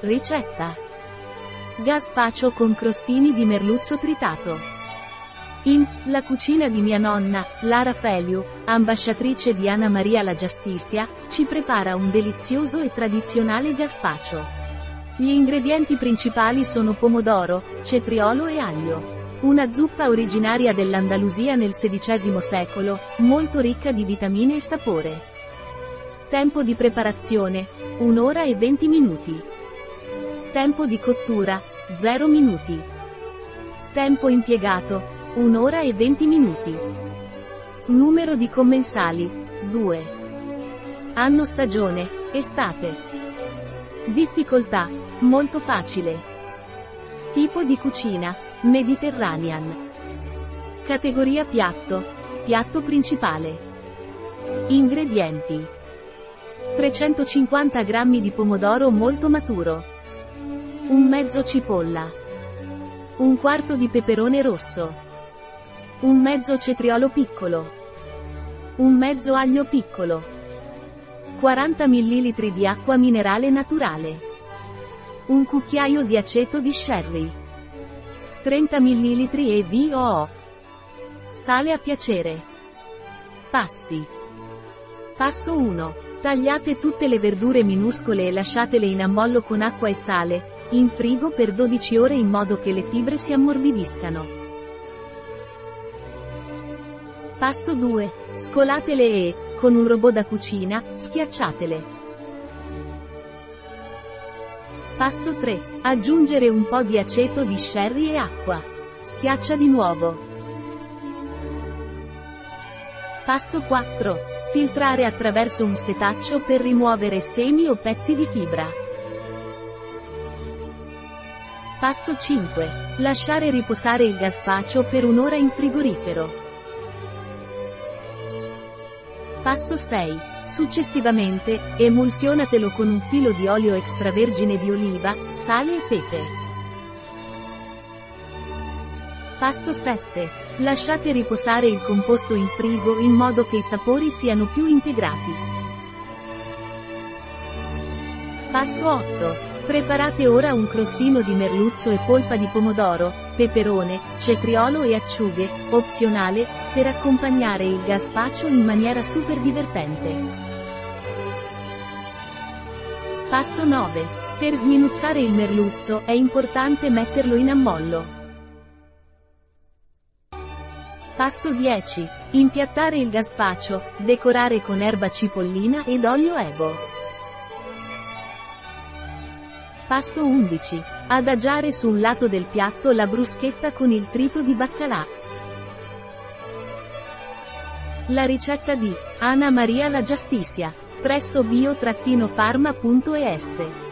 Ricetta. Gazpacio con crostini di merluzzo tritato. In La cucina di mia nonna, Lara Feliu, ambasciatrice di Anna Maria la Giustizia, ci prepara un delizioso e tradizionale gazpacio. Gli ingredienti principali sono pomodoro, cetriolo e aglio. Una zuppa originaria dell'Andalusia nel XVI secolo, molto ricca di vitamine e sapore. Tempo di preparazione, 1 ora e 20 minuti. Tempo di cottura, 0 minuti. Tempo impiegato, 1 ora e 20 minuti. Numero di commensali, 2. Anno stagione, estate. Difficoltà, molto facile. Tipo di cucina, Mediterranean. Categoria piatto, piatto principale. Ingredienti. 350 g di pomodoro molto maturo. Un mezzo cipolla. Un quarto di peperone rosso. Un mezzo cetriolo piccolo. Un mezzo aglio piccolo. 40 ml di acqua minerale naturale. Un cucchiaio di aceto di sherry. 30 ml EVOO. Sale a piacere. Passi. Passo 1. Tagliate tutte le verdure minuscole e lasciatele in ammollo con acqua e sale, in frigo per 12 ore in modo che le fibre si ammorbidiscano. Passo 2. Scolatele e, con un robot da cucina, schiacciatele. Passo 3. Aggiungere un po' di aceto di sherry e acqua. Schiaccia di nuovo. Passo 4. Filtrare attraverso un setaccio per rimuovere semi o pezzi di fibra. Passo 5. Lasciare riposare il gazpacio per un'ora in frigorifero. Passo 6. Successivamente, emulsionatelo con un filo di olio extravergine di oliva, sale e pepe. Passo 7. Lasciate riposare il composto in frigo in modo che i sapori siano più integrati. Passo 8. Preparate ora un crostino di merluzzo e polpa di pomodoro, peperone, cetriolo e acciughe, opzionale, per accompagnare il gazpacio in maniera super divertente. Passo 9. Per sminuzzare il merluzzo è importante metterlo in ammollo. Passo 10. Impiattare il gazpacio, decorare con erba cipollina ed olio evo. Passo 11. Adagiare su un lato del piatto la bruschetta con il trito di baccalà. La ricetta di Anna Maria la Giustizia. Presso bio-pharma.es